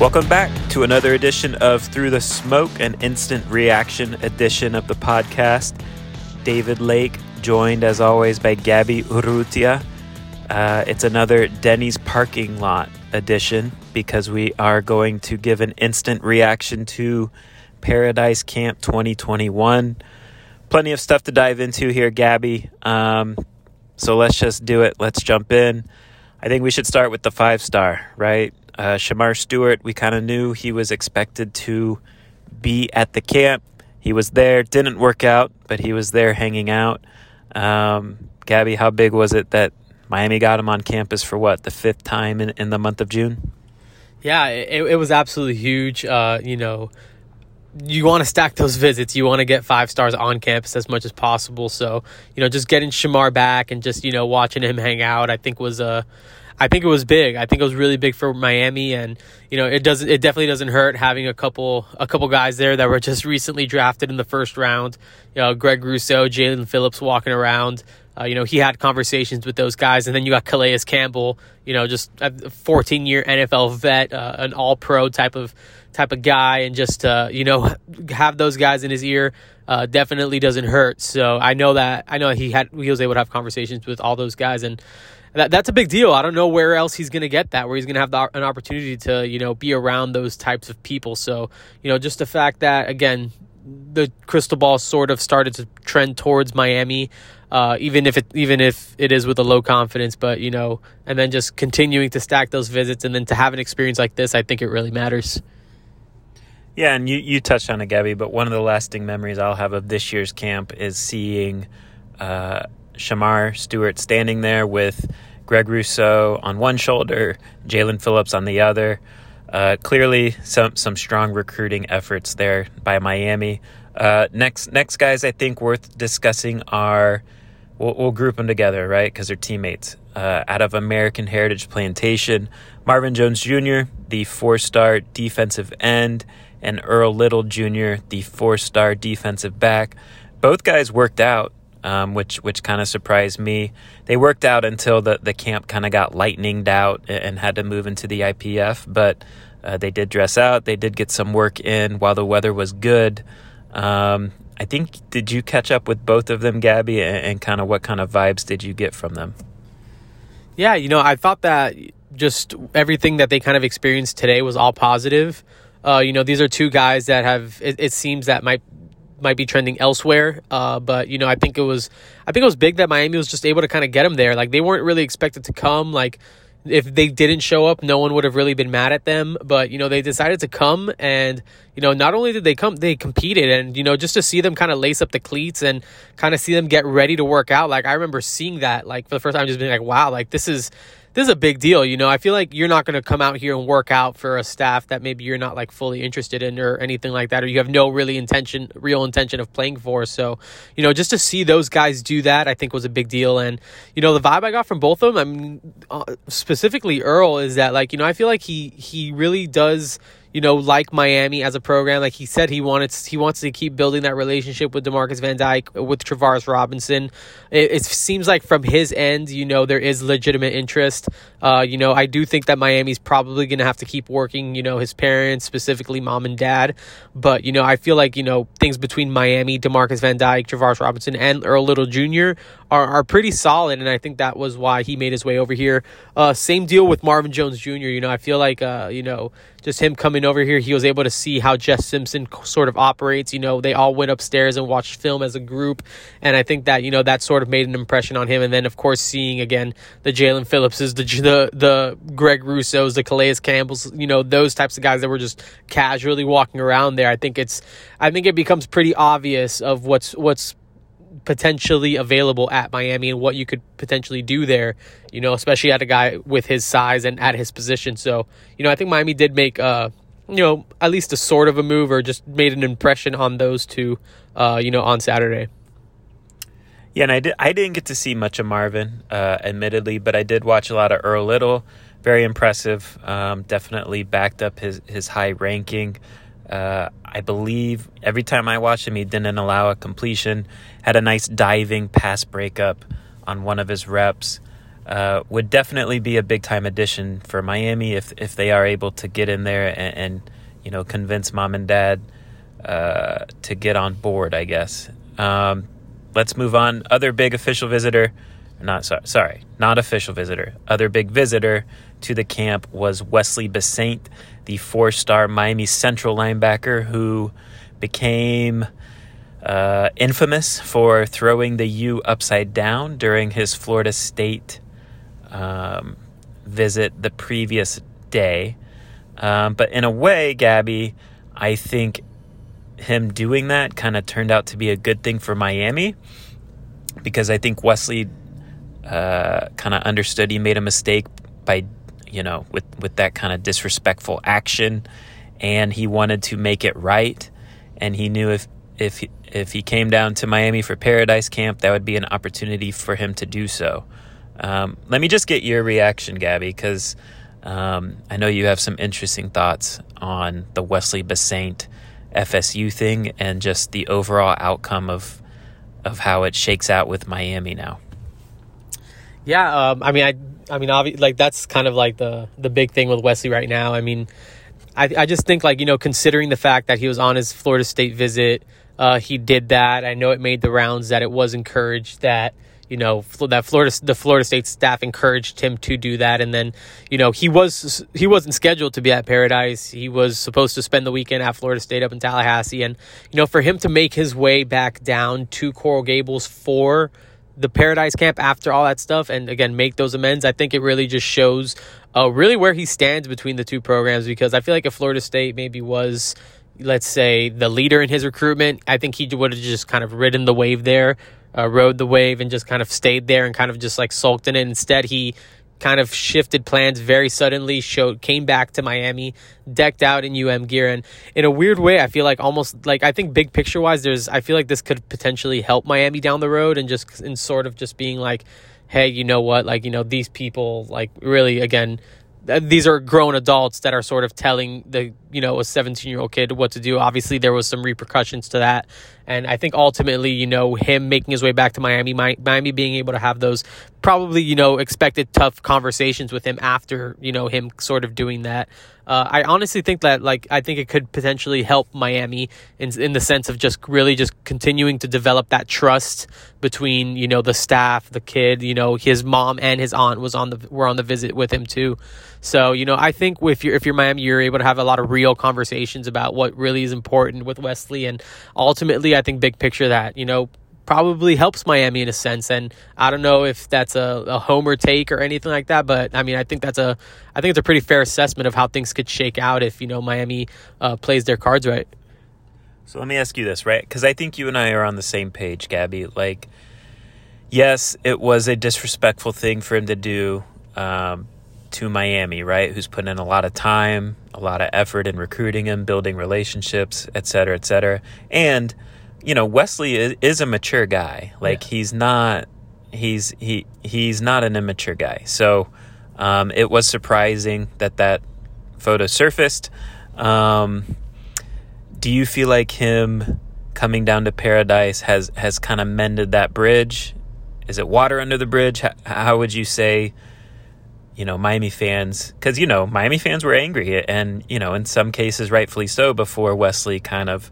Welcome back to another edition of Through the Smoke, an instant reaction edition of the podcast. David Lake, joined as always by Gabby Urrutia. Uh, it's another Denny's parking lot edition because we are going to give an instant reaction to Paradise Camp 2021. Plenty of stuff to dive into here, Gabby. Um, so let's just do it. Let's jump in. I think we should start with the five star, right? Uh, Shemar Stewart, we kind of knew he was expected to be at the camp. He was there, didn't work out, but he was there hanging out. Um, Gabby, how big was it that Miami got him on campus for what, the fifth time in, in the month of June? Yeah, it, it was absolutely huge. Uh, you know, you want to stack those visits. You want to get five stars on campus as much as possible. So, you know, just getting Shemar back and just, you know, watching him hang out, I think was a. I think it was big. I think it was really big for Miami, and you know it doesn't. It definitely doesn't hurt having a couple a couple guys there that were just recently drafted in the first round. You know, Greg Rousseau, Jaelan Phillips walking around. Uh, you know, he had conversations with those guys, and then you got Calais Campbell. You know, just a 14 year NFL vet, uh, an All Pro type of type of guy, and just uh, you know have those guys in his ear. Uh, definitely doesn't hurt. So I know that I know he had he was able to have conversations with all those guys, and that, that's a big deal. I don't know where else he's going to get that, where he's going to have the, an opportunity to, you know, be around those types of people. So, you know, just the fact that, again, the crystal ball sort of started to trend towards Miami, uh, even if it even if it is with a low confidence. But you know, and then just continuing to stack those visits, and then to have an experience like this, I think it really matters. Yeah, and you you touched on it, Gabby. But one of the lasting memories I'll have of this year's camp is seeing uh, Shemar Stewart standing there with Greg Rousseau on one shoulder, Jaelan Phillips on the other. Uh, clearly, some some strong recruiting efforts there by Miami. Uh, next, next guys I think worth discussing are we'll, we'll group them together, right? Because they're teammates. Uh, out of American Heritage Plantation, Marvin Jones Jr., the four-star defensive end, and Earl Little Jr., the four-star defensive back. Both guys worked out um, which which kind of surprised me. They worked out until the, the camp kind of got lightninged out and had to move into the IPF, but uh, they did dress out. They did get some work in while the weather was good. Um, I think did you catch up with both of them, Gabby, and, and kind of what kind of vibes did you get from them? Yeah, you know, I thought that just everything that they kind of experienced today was all positive. Uh, you know, these are two guys that have. It, it seems that might might be trending elsewhere. Uh, but you know, I think it was I think it was big that Miami was just able to kind of get them there. Like they weren't really expected to come. Like if they didn't show up, no one would have really been mad at them. But you know, they decided to come, and you know, not only did they come, they competed, and you know, just to see them kind of lace up the cleats and kind of see them get ready to work out. Like I remember seeing that, like for the first time, just being like, wow, like this is this is a big deal. You know, I feel like you're not going to come out here and work out for a staff that maybe you're not like fully interested in or anything like that, or you have no really intention, real intention of playing for. So, you know, just to see those guys do that, I think was a big deal. And, you know, the vibe I got from both of them, I mean, uh, specifically Earl, is that like, you know, I feel like he, he really does you know, like Miami as a program. Like he said, he wanted he wants to keep building that relationship with Demarcus Van Dyke with Travaris Robinson. It, it, seems like from his end, you know, there is legitimate interest. Uh, you know, I do think that Miami's probably going to have to keep working. You know, his parents, specifically mom and dad. But you know, I feel like you know things between Miami, Demarcus Van Dyke, Travaris Robinson, and Earl Little Jr. are are pretty solid, and I think that was why he made his way over here. Uh, same deal with Marvin Jones Jr. You know, I feel like uh, you know just him coming over here, he was able to see how Jess Simpson sort of operates. You know, they all went upstairs and watched film as a group, and I think that you know that sort of made an impression on him. And then, of course, seeing again the Jaelan Phillipses, the the the Greg Rousseaus, the Calais Campbells, you know, those types of guys that were just casually walking around there. I think it's, I think it becomes pretty obvious of what's what's potentially available at Miami and what you could potentially do there, you know, especially at a guy with his size and at his position. So, you know, I think Miami did make, uh, you know, at least a sort of a move or just made an impression on those two, uh, you know, on Saturday. Yeah, and I did. I didn't get to see much of Marvin, uh, admittedly, but I did watch a lot of Earl Little. Very impressive. Um, definitely backed up his his high ranking. Uh, I believe every time I watched him, he didn't allow a completion. Had a nice diving pass breakup on one of his reps. Uh, would definitely be a big time addition for Miami if if they are able to get in there and, and you know convince mom and dad uh, to get on board. I guess. Um, let's move on. Other big official visitor, not sorry, sorry, not official visitor. Other big visitor to the camp was Wesley Bissainthe, the four star Miami Central linebacker who became uh, infamous for throwing the U upside down during his Florida State um, visit the previous day. Um, but in a way, Gabby, I think him doing that kind of turned out to be a good thing for Miami because I think Wesley uh, kind of understood he made a mistake by you know, with, with that kind of disrespectful action. And he wanted to make it right. And he knew if, if, if he came down to Miami for Paradise Camp, that would be an opportunity for him to do so. Um, let me just get your reaction, Gabby, because um, I know you have some interesting thoughts on the Wesley Bissainthe FSU thing and just the overall outcome of of how it shakes out with Miami now. Yeah, um, I mean, I I mean, obvi- like that's kind of like the the big thing with Wesley right now. I mean, I I just think like you know considering the fact that he was on his Florida State visit, uh, he did that. I know it made the rounds that it was encouraged that you know that Florida the Florida State staff encouraged him to do that, and then you know he was he wasn't scheduled to be at Paradise. He was supposed to spend the weekend at Florida State up in Tallahassee, and you know for him to make his way back down to Coral Gables for the Paradise Camp after all that stuff and again make those amends, I think it really just shows uh, really where he stands between the two programs because I feel like if Florida State maybe was let's say the leader in his recruitment, I think he would have just kind of ridden the wave there, uh, rode the wave and just kind of stayed there and kind of just like sulked in it. Instead, he kind of shifted plans very suddenly, showed came back to Miami, decked out in UM gear, and in a weird way, I feel like almost like I think big picture wise, there's I feel like this could potentially help Miami down the road, and just in sort of just being like, hey, you know what, like you know these people like really again these are grown adults that are sort of telling the you know a 17 year old kid what to do. Obviously there was some repercussions to that. And i think ultimately you know him making his way back to miami miami being able to have those probably you know expected tough conversations with him after you know him sort of doing that. Uh, I honestly think that like I think it could potentially help Miami in in the sense of just really just continuing to develop that trust between you know the staff, the kid, you know his mom and his aunt was on the were on the visit with him too. So you know I think if you're if you're Miami, you're able to have a lot of real conversations about what really is important with Wesley, and ultimately I think big picture that you know probably helps Miami in a sense. And I don't know if that's a, a homer take or anything like that, but I mean, I think that's a, I think it's a pretty fair assessment of how things could shake out if you know Miami uh, plays their cards right. So let me ask you this, right? Because I think you and I are on the same page, Gabby. Like, yes, it was a disrespectful thing for him to do um, to Miami, right? Who's put in a lot of time, a lot of effort in recruiting him, building relationships, et cetera, et cetera, and you know, Wesley is, is a mature guy. Like yeah. he's not he's he he's not an immature guy. So um, it was surprising that that photo surfaced. Um, do you feel like him coming down to paradise has has kind of mended that bridge? Is it water under the bridge? How, how would you say? You know, Miami fans, because you know Miami fans were angry, and you know, in some cases, rightfully so. Before Wesley kind of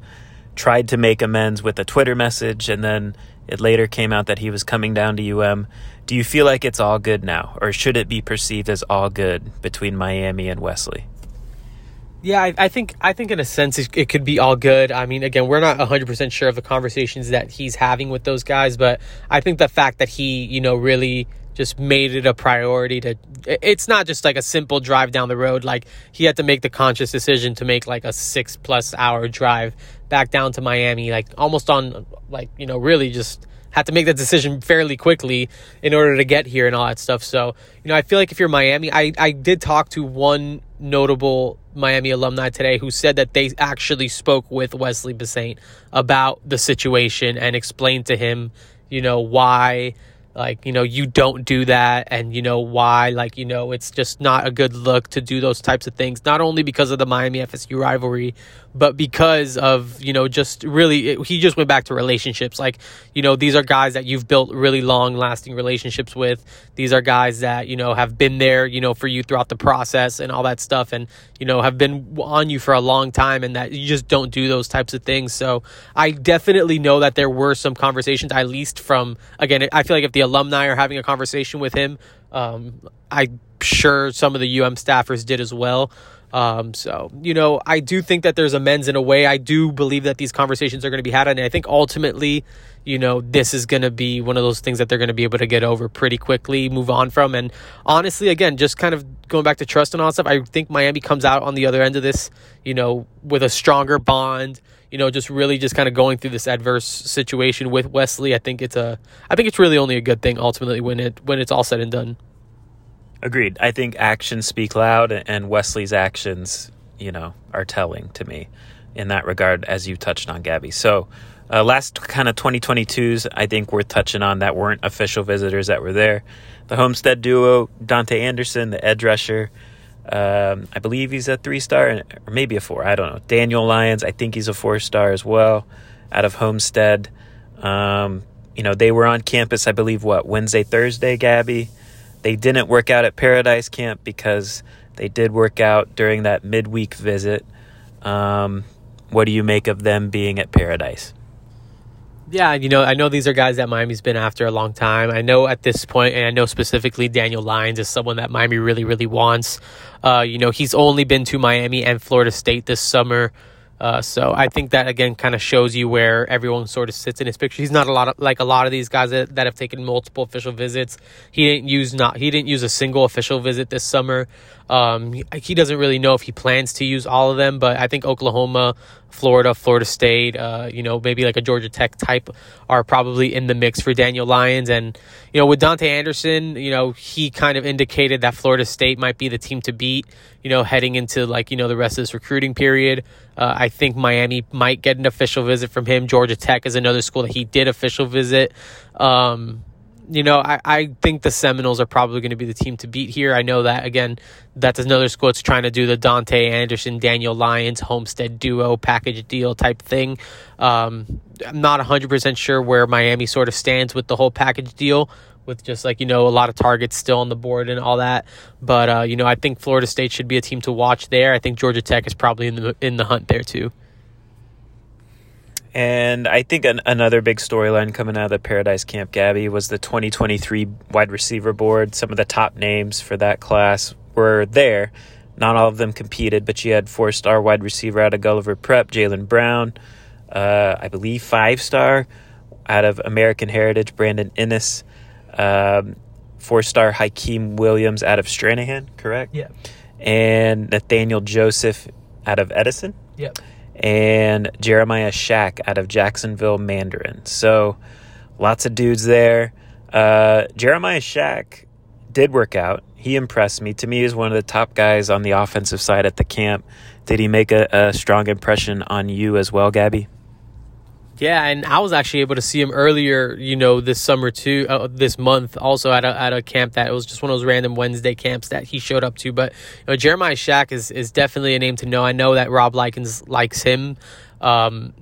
tried to make amends with a Twitter message, and then it later came out that he was coming down to UM. Do you feel like it's all good now, or should it be perceived as all good between Miami and Wesley? Yeah, I, I, think I think in a sense it, it, could be all good. I mean, again, we're not hundred percent sure of the conversations that he's having with those guys, but I think the fact that he, you know, really just made it a priority to. It's not just like a simple drive down the road. Like he had to make the conscious decision to make like a six plus hour drive back down to Miami, like almost on like you know really just had to make that decision fairly quickly in order to get here and all that stuff. So, you know, I feel like if you're Miami, I, I did talk to one notable Miami alumni today who said that they actually spoke with Wesley Bissainthe about the situation and explained to him, you know, why like you know you don't do that and you know why like you know it's just not a good look to do those types of things not only because of the Miami FSU rivalry but because of you know just really it, he just went back to relationships. Like you know these are guys that you've built really long lasting relationships with. These are guys that you know have been there you know for you throughout the process and all that stuff and you know have been on you for a long time and that you just don't do those types of things. So i definitely know that there were some conversations at least from again i feel like if the alumni are having a conversation with him um, i'm sure some of the um staffers did as well um, so, you know, I do think that there's amends in a way. I do believe that these conversations are going to be had. And I think ultimately, you know, this is going to be one of those things that they're going to be able to get over pretty quickly, move on from. And honestly, again, just kind of going back to trust and all that stuff, I think Miami comes out on the other end of this, you know, with a stronger bond. You know, just really just kind of going through this adverse situation with Wesley. I think it's a, I think it's really only a good thing ultimately when it when it's all said and done. Agreed. I think actions speak loud, and Wesley's actions, you know, are telling to me in that regard, as you touched on, Gabby. So, uh, last kind of 2022s, I think worth touching on that weren't official visitors that were there. The Homestead duo, Dante Anderson, the edge rusher. Um, I believe he's a three star, or maybe a four. I don't know. Daniel Lyons, I think he's a four star as well, out of Homestead. Um, you know, they were on campus, I believe, what, Wednesday, Thursday, Gabby? They didn't work out at Paradise Camp because they did work out during that midweek visit. Um, what do you make of them being at Paradise? Yeah, you know, I know these are guys that Miami's been after a long time. I know at this point, and I know specifically Daniel Lyons is someone that Miami really, really wants. Uh, you know, he's only been to Miami and Florida State this summer. Uh, so I think that again kind of shows you where everyone sort of sits in his picture. He's not a lot of like a lot of these guys that, that have taken multiple official visits. He didn't use not he didn't use a single official visit this summer. Um, he, doesn't really know if he plans to use all of them, but I think Oklahoma, Florida, Florida State, uh, you know, maybe like a Georgia Tech type are probably in the mix for Daniel Lyons. And, you know, with Dante Anderson, you know, he kind of indicated that Florida State might be the team to beat, you know, heading into like, you know, the rest of this recruiting period. Uh, I think Miami might get an official visit from him. Georgia Tech is another school that he did official visit. Um, you know, I, I think the Seminoles are probably going to be the team to beat here. I know that, again, that's another school that's trying to do the Dante Anderson, Daniel Lyons, Homestead duo package deal type thing. Um, I'm not 100% sure where Miami sort of stands with the whole package deal, with just like, you know, a lot of targets still on the board and all that. But, uh, you know, I think Florida State should be a team to watch there. I think Georgia Tech is probably in the, in the hunt there too. And I think an, another big storyline coming out of the Paradise Camp Gabby was the 2023 wide receiver board. Some of the top names for that class were there. Not all of them competed, but you had four star wide receiver out of Gulliver Prep, Jalen Brown. Uh, I believe five star out of American Heritage, Brandon Inniss, Um, four star Hykeem Williams out of Stranahan, correct? Yeah. And Nathaniel Joseph out of Edison. Yep and Jeremiah Shack out of Jacksonville Mandarin. So lots of dudes there. Uh, Jeremiah Shack did work out. He impressed me. To me, he's one of the top guys on the offensive side at the camp. Did he make a, a strong impression on you as well, Gabby? Yeah, and I was actually able to see him earlier, you know, this summer too, uh, this month, also at a at a camp that it was just one of those random Wednesday camps that he showed up to. But you know, Jeremiah Shack is is definitely a name to know. I know that Rob Likens likes him. Um,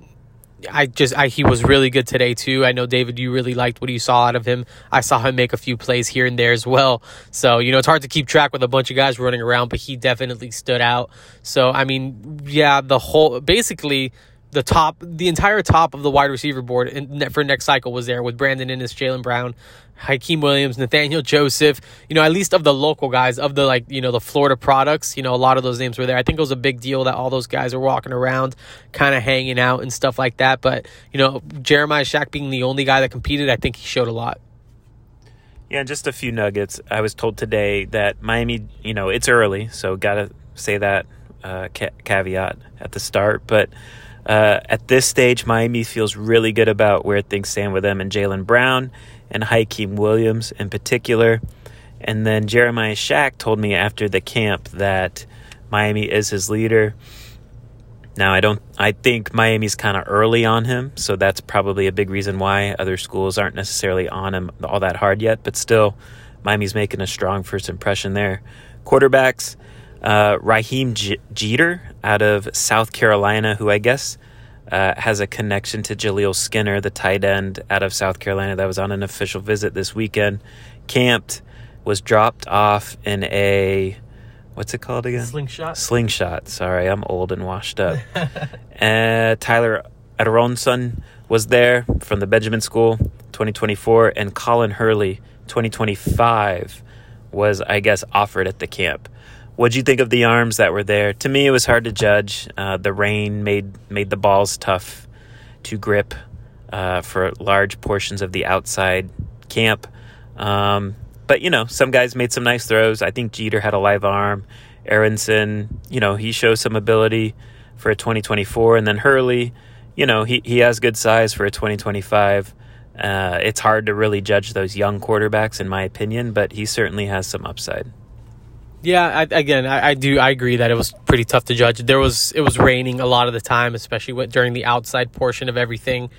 I just I, he was really good today too. I know David, you really liked what you saw out of him. I saw him make a few plays here and there as well. So you know it's hard to keep track with a bunch of guys running around, but he definitely stood out. So I mean, yeah, the whole basically the top, the entire top of the wide receiver board in, for next cycle was there with Brandon Inniss, Jalen Brown, Hykeem Williams, Nathaniel Joseph, you know, at least of the local guys, of the like, you know, the Florida products, you know, a lot of those names were there. I think it was a big deal that all those guys were walking around, kind of hanging out and stuff like that. But, you know, Jeremiah Shack being the only guy that competed, I think he showed a lot. Yeah, just a few nuggets. I was told today that Miami, you know, it's early, so got to say that uh, ca- caveat at the start. But uh, at this stage, Miami feels really good about where things stand with them and Jalen Brown and Hykeem Williams in particular. And then Jeremiah Shack told me after the camp that Miami is his leader. Now I don't I think Miami's kind of early on him, so that's probably a big reason why other schools aren't necessarily on him all that hard yet, but still Miami's making a strong first impression there. Quarterbacks uh, Raheem J- Jeter out of South Carolina, who I guess uh, has a connection to Jaleel Skinner, the tight end out of South Carolina that was on an official visit this weekend. Camped, was dropped off in a what's it called again? Slingshot. Slingshot. Sorry, I'm old and washed up. uh, Tyler Aronson was there from the Benjamin School 2024, and Colin Hurley 2025 was, I guess, offered at the camp. What'd you think of the arms that were there? To me, it was hard to judge. Uh, the rain made made the balls tough to grip uh, for large portions of the outside camp. Um, but you know, some guys made some nice throws. I think Jeter had a live arm. Aronson, you know, he shows some ability for a 2024, and then Hurley, you know, he he has good size for a 2025. Uh, it's hard to really judge those young quarterbacks, in my opinion, but he certainly has some upside. Yeah, I, again, I, I, do. I agree that it was pretty tough to judge. There was it was raining a lot of the time, especially during the outside portion of everything,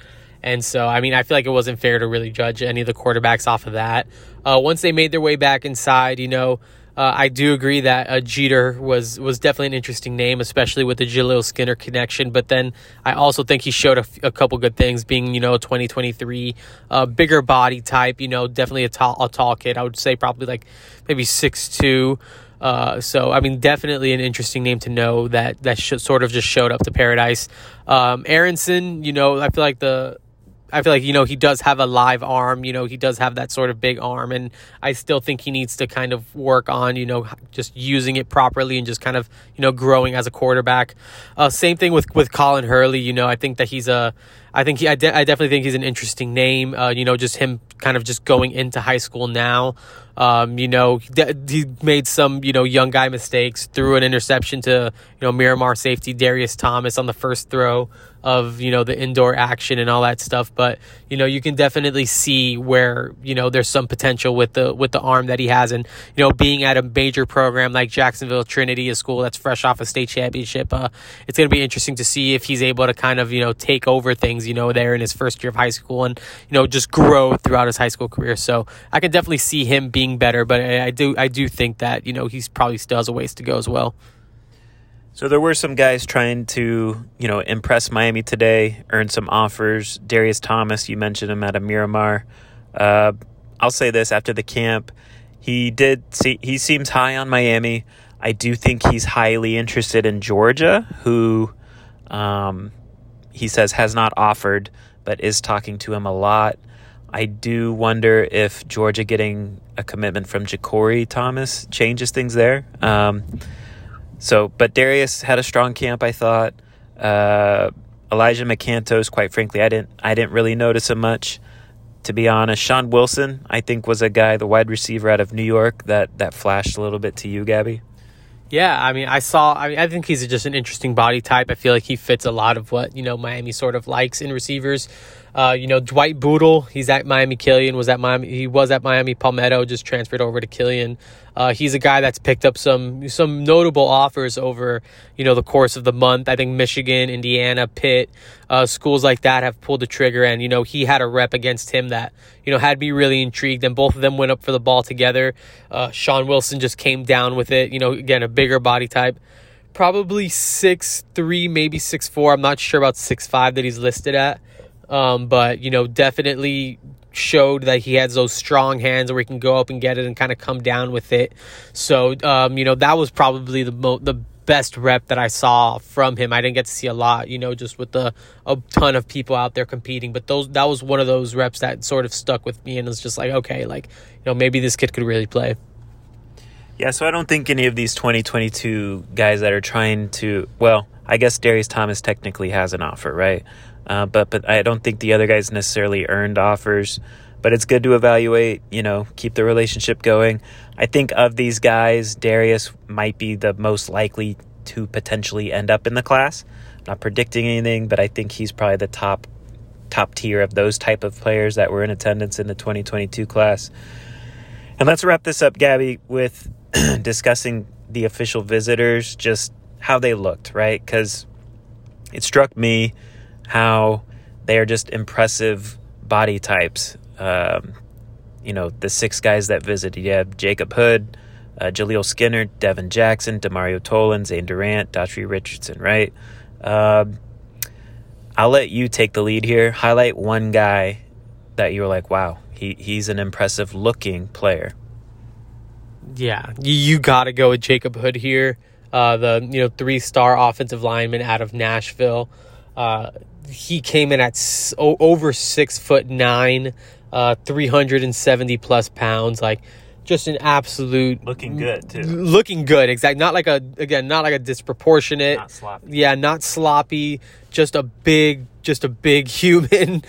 and so I mean, I feel like it wasn't fair to really judge any of the quarterbacks off of that. Uh, once they made their way back inside, you know, uh, I do agree that uh, Jeter was was definitely an interesting name, especially with the Jaleel Skinner connection. But then I also think he showed a, f- a couple good things, being you know 2023, uh, bigger body type. You know, definitely a tall a tall kid. I would say probably like maybe six two. Uh, so I mean, definitely an interesting name to know that that sh- sort of just showed up to Paradise. Um, Aronson, you know, I feel like the I feel like you know he does have a live arm. You know he does have that sort of big arm, and I still think he needs to kind of work on you know just using it properly and just kind of you know growing as a quarterback. Uh, same thing with with Colin Hurley. You know I think that he's a I think he I, de- I definitely think he's an interesting name. Uh, you know just him kind of just going into high school now. Um, you know, he made some, you know, young guy mistakes, threw an interception to, you know, Miramar safety Darius Thomas on the first throw of, you know, the indoor action and all that stuff. But, you know, you can definitely see where, you know, there's some potential with the with the arm that he has. And, you know, being at a major program like Jacksonville Trinity, a school that's fresh off a state championship, uh, it's going to be interesting to see if he's able to kind of, you know, take over things, you know, there in his first year of high school and, you know, just grow throughout his high school career. So I can definitely see him being better, but I do I do think that you know he's probably still has a ways to go as well. So there were some guys trying to you know impress Miami today, earn some offers. Darius Thomas, you mentioned him at a Miramar. Uh, I'll say this after the camp, he did see he seems high on Miami. I do think he's highly interested in Georgia, who um, he says has not offered, but is talking to him a lot. I do wonder if Georgia getting a commitment from Ja'Cory Thomas changes things there. Um, so, but Darius had a strong camp, I thought. Uh, Elijah McCantos, quite frankly, I didn't, I didn't really notice him much, to be honest. Sean Wilson, I think, was a guy, the wide receiver out of New York, that that flashed a little bit to you, Gabby. Yeah, I mean, I saw. I mean, I think he's just an interesting body type. I feel like he fits a lot of what you know Miami sort of likes in receivers. Uh, you know, Dwight Bootle, he's at Miami Killian, was at Miami, he was at Miami Palmetto, just transferred over to Killian. Uh, he's a guy that's picked up some some notable offers over you know the course of the month. I think Michigan, Indiana, Pitt, uh, schools like that have pulled the trigger, and you know he had a rep against him that you know had me really intrigued. And both of them went up for the ball together. Uh, Shawn Wilson just came down with it. You know, again a bigger body type, probably six three, maybe six four. I'm not sure about six five that he's listed at. Um, but you know, definitely showed that he has those strong hands where he can go up and get it and kind of come down with it. So um, you know, that was probably the mo- the best rep that I saw from him. I didn't get to see a lot, you know, just with the a ton of people out there competing. But those that was one of those reps that sort of stuck with me and was just like, okay, like you know, maybe this kid could really play. Yeah, so I don't think any of these 2022 guys that are trying to, well, I guess Darius Thomas technically has an offer, right? Uh, but but I don't think the other guys necessarily earned offers. But it's good to evaluate, you know, keep the relationship going. I think of these guys, Darius might be the most likely to potentially end up in the class. I'm not predicting anything, but I think he's probably the top top tier of those type of players that were in attendance in the 2022 class. And let's wrap this up, Gabby, with discussing the official visitors, just how they looked, right? Because it struck me how they are just impressive body types. Um, you know, the six guys that visited, you have Jacob Hood, uh, Jaleel Skinner, Devin Jackson, Demario Tolan, Zane Durant, Daughtry Richardson, right? Um, I'll let you take the lead here. Highlight one guy that you were like, wow, he, he's an impressive looking player. Yeah, you, you got to go with Jacob Hood here, uh, the you know three star offensive lineman out of Nashville. Uh, he came in at s- over six foot nine, uh, three hundred and seventy plus pounds. Like just an absolute Looking good, too. Looking good, exactly. Not like a again, not like a disproportionate. Not sloppy. Yeah, not sloppy. Just a big, just a big human,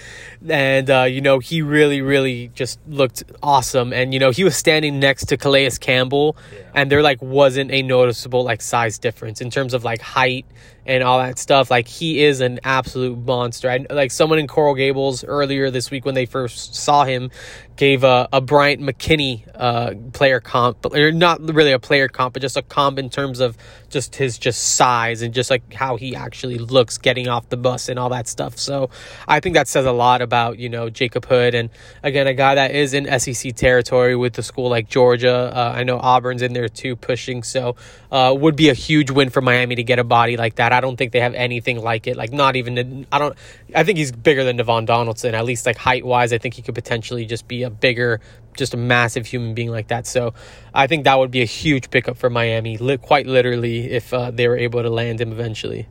and uh, you know he really, really just looked awesome. And you know he was standing next to Calais Campbell, and there like wasn't a noticeable like size difference in terms of like height and all that stuff. Like he is an absolute monster. I, like someone in Coral Gables earlier this week when they first saw him gave a, a Bryant McKinnie uh, player comp, but or not really a player comp, but just a comp in terms of just his just size and just like how he actually looks getting off the bus and all that stuff. So I think that says a lot about you know Jacob Hood and again a guy that is in SEC territory with the school like Georgia. Uh, I know Auburn's in there too pushing, so uh, would be a huge win for Miami to get a body like that. I don't think they have anything like it. Like not even I don't. I think he's bigger than Devon Donaldson at least like height wise. I think he could potentially just be a bigger just a massive human being like that. So I think that would be a huge pickup for Miami, li- quite literally, if uh, they were able to land him eventually.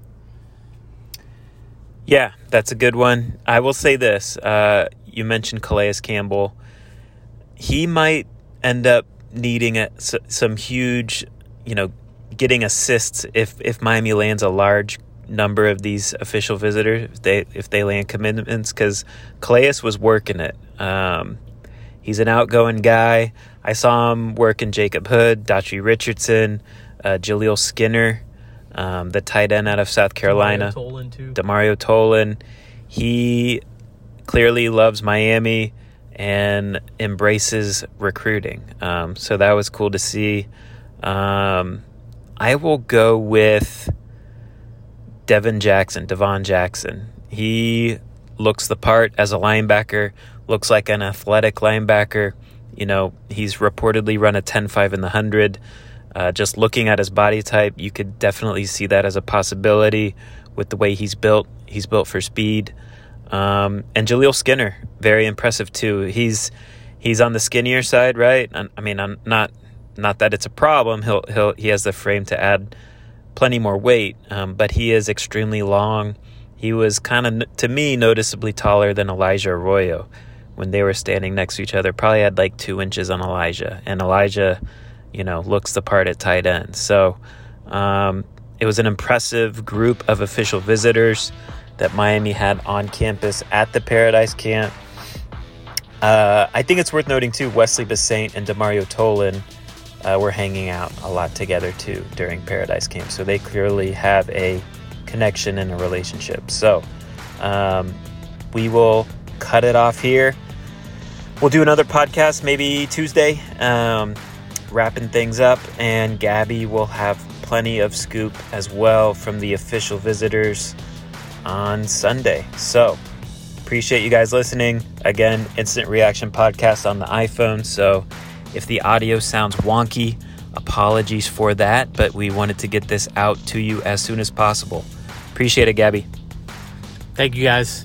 Yeah, that's a good one. I will say this. Uh, you mentioned Calais Campbell. He might end up needing a, s- some huge, you know, getting assists if, if Miami lands a large number of these official visitors, if they, if they land commitments, because Calais was working it. Um, he's an outgoing guy. I saw him working Jacob Hood, Daughtry Richardson, uh, Jaleel Skinner, um, the tight end out of South Carolina. Tolan. Demario Tolan. He clearly loves Miami and embraces recruiting. Um, so that was cool to see. Um, I will go with Devin Jackson, Devon Jackson. He looks the part as a linebacker, looks like an athletic linebacker. You know, he's reportedly run a 10 5 in the 100. Uh, just looking at his body type, you could definitely see that as a possibility with the way he's built. He's built for speed. Um, and Jaleel Skinner, very impressive too. He's he's on the skinnier side, right? I, mean, I'm not not that it's a problem. He'll he'll he has the frame to add plenty more weight, um, but he is extremely long. He was kind of to me noticeably taller than Elijah Arroyo when they were standing next to each other. Probably had like two inches on Elijah, and Elijah, you know, looks the part at tight end. So um, it was an impressive group of official visitors that Miami had on campus at the Paradise Camp. Uh, I think it's worth noting too, Wesley Bissainthe and Demario Tolan uh, were hanging out a lot together too during Paradise Camp. So they clearly have a connection and a relationship. So um, we will cut it off here. We'll do another podcast maybe Tuesday, um, wrapping things up, and Gabby will have plenty of scoop as well from the official visitors on Sunday. So, appreciate you guys listening. Again, instant reaction podcast on the iPhone. So, if the audio sounds wonky, apologies for that, but we wanted to get this out to you as soon as possible. Appreciate it, Gabby. Thank you guys.